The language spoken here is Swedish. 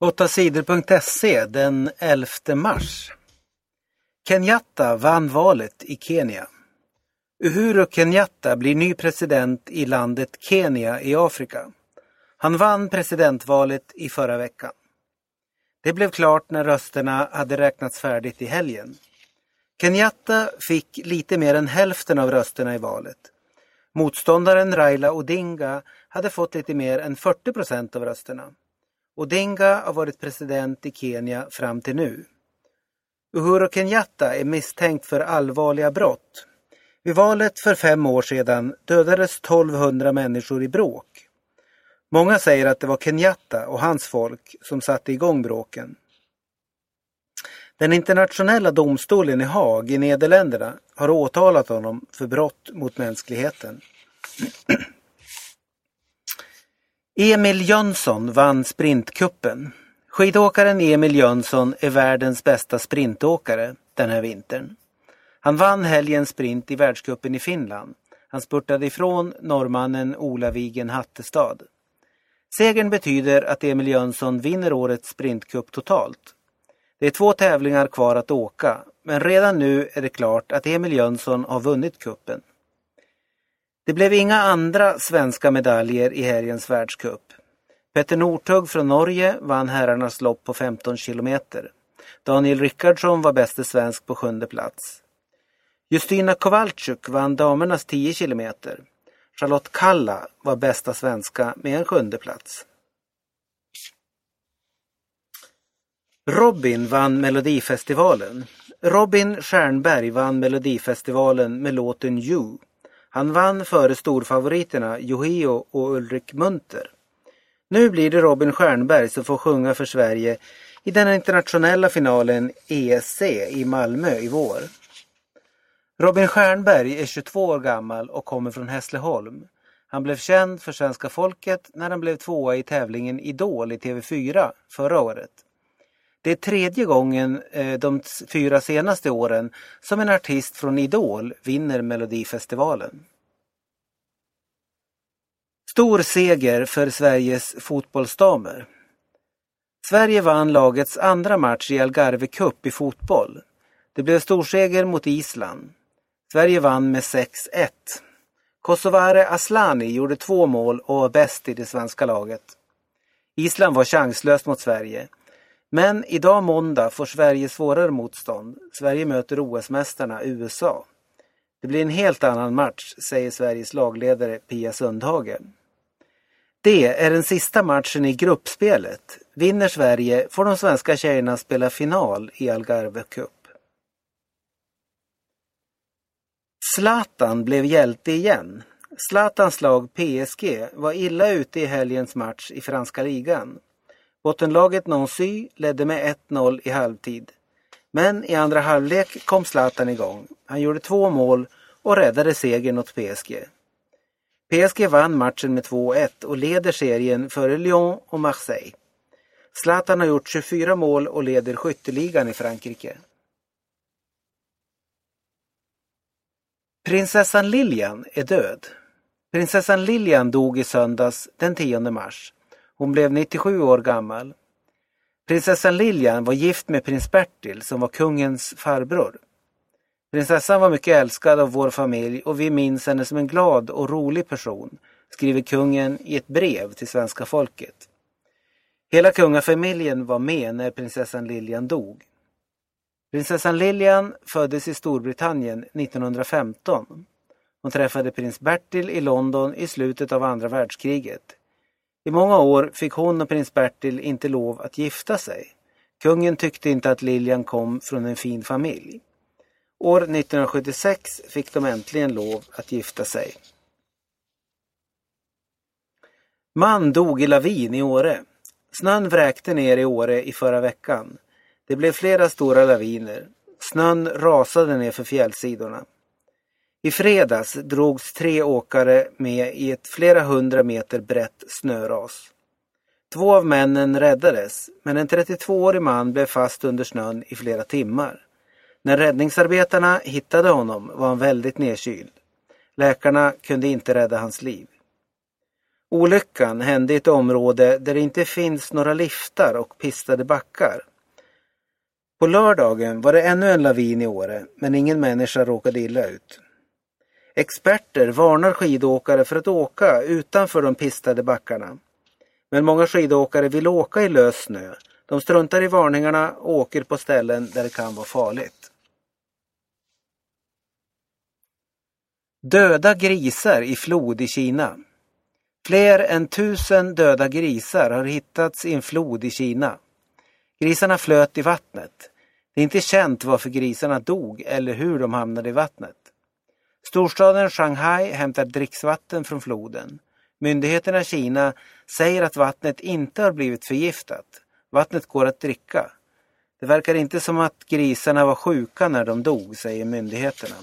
8sidor.se den 11 mars. Kenyatta vann valet i Kenya. Uhuru Kenyatta blir ny president i landet Kenya i Afrika. Han vann presidentvalet i förra veckan. Det blev klart när rösterna hade räknats färdigt i helgen. Kenyatta fick lite mer än hälften av rösterna i valet. Motståndaren Raila Odinga hade fått lite mer än 40 procent av rösterna. Odinga har varit president i Kenya fram till nu. Uhuru Kenyatta är misstänkt för allvarliga brott. Vid valet för fem år sedan dödades 1200 människor i bråk. Många säger att det var Kenyatta och hans folk som satte igång bråken. Den internationella domstolen i Haag i Nederländerna har åtalat honom för brott mot mänskligheten. Emil Jönsson vann sprintkuppen. Skidåkaren Emil Jönsson är världens bästa sprintåkare den här vintern. Han vann helgens sprint i världscupen i Finland. Han spurtade ifrån norrmannen Ola Wigen Hattestad. Segern betyder att Emil Jönsson vinner årets sprintcup totalt. Det är två tävlingar kvar att åka, men redan nu är det klart att Emil Jönsson har vunnit kuppen. Det blev inga andra svenska medaljer i helgens världscup. Petter Northug från Norge vann herrarnas lopp på 15 kilometer. Daniel Rickardsson var bäste svensk på sjunde plats. Justina Kowalczyk vann damernas 10 kilometer. Charlotte Kalla var bästa svenska med en sjunde plats. Robin vann Melodifestivalen. Robin Stjernberg vann Melodifestivalen med låten You. Han vann före storfavoriterna Yohio och Ulrik Munter. Nu blir det Robin Stjernberg som får sjunga för Sverige i den internationella finalen ESC i Malmö i vår. Robin Stjernberg är 22 år gammal och kommer från Hässleholm. Han blev känd för svenska folket när han blev tvåa i tävlingen Idol i TV4 förra året. Det är tredje gången eh, de fyra senaste åren som en artist från Idol vinner Melodifestivalen. Stor seger för Sveriges fotbollsdamer. Sverige vann lagets andra match i Algarve Cup i fotboll. Det blev storseger mot Island. Sverige vann med 6-1. Kosovare Aslani gjorde två mål och var bäst i det svenska laget. Island var chanslöst mot Sverige. Men idag måndag får Sverige svårare motstånd. Sverige möter OS-mästarna USA. Det blir en helt annan match, säger Sveriges lagledare Pia Sundhage. Det är den sista matchen i gruppspelet. Vinner Sverige får de svenska tjejerna spela final i Algarve Cup. Zlatan blev hjälte igen. Zlatans lag PSG var illa ute i helgens match i franska ligan. Bottenlaget Nancy ledde med 1-0 i halvtid. Men i andra halvlek kom Zlatan igång. Han gjorde två mål och räddade segern åt PSG. PSG vann matchen med 2-1 och leder serien före Lyon och Marseille. Zlatan har gjort 24 mål och leder skytteligan i Frankrike. Prinsessan Lilian är död. Prinsessan Lilian dog i söndags den 10 mars. Hon blev 97 år gammal. Prinsessan Lilian var gift med prins Bertil som var kungens farbror. Prinsessan var mycket älskad av vår familj och vi minns henne som en glad och rolig person, skriver kungen i ett brev till svenska folket. Hela kungafamiljen var med när prinsessan Lilian dog. Prinsessan Lilian föddes i Storbritannien 1915. Hon träffade prins Bertil i London i slutet av andra världskriget. I många år fick hon och prins Bertil inte lov att gifta sig. Kungen tyckte inte att Lilian kom från en fin familj. År 1976 fick de äntligen lov att gifta sig. Man dog i lavin i Åre. Snön vräkte ner i Åre i förra veckan. Det blev flera stora laviner. Snön rasade ner för fjällsidorna. I fredags drogs tre åkare med i ett flera hundra meter brett snöras. Två av männen räddades, men en 32-årig man blev fast under snön i flera timmar. När räddningsarbetarna hittade honom var han väldigt nedkyld. Läkarna kunde inte rädda hans liv. Olyckan hände i ett område där det inte finns några liftar och pistade backar. På lördagen var det ännu en lavin i Åre, men ingen människa råkade illa ut. Experter varnar skidåkare för att åka utanför de pistade backarna. Men många skidåkare vill åka i lös snö. De struntar i varningarna och åker på ställen där det kan vara farligt. Döda grisar i flod i Kina. Fler än tusen döda grisar har hittats i en flod i Kina. Grisarna flöt i vattnet. Det är inte känt varför grisarna dog eller hur de hamnade i vattnet. Storstaden Shanghai hämtar dricksvatten från floden. Myndigheterna i Kina säger att vattnet inte har blivit förgiftat. Vattnet går att dricka. Det verkar inte som att grisarna var sjuka när de dog, säger myndigheterna.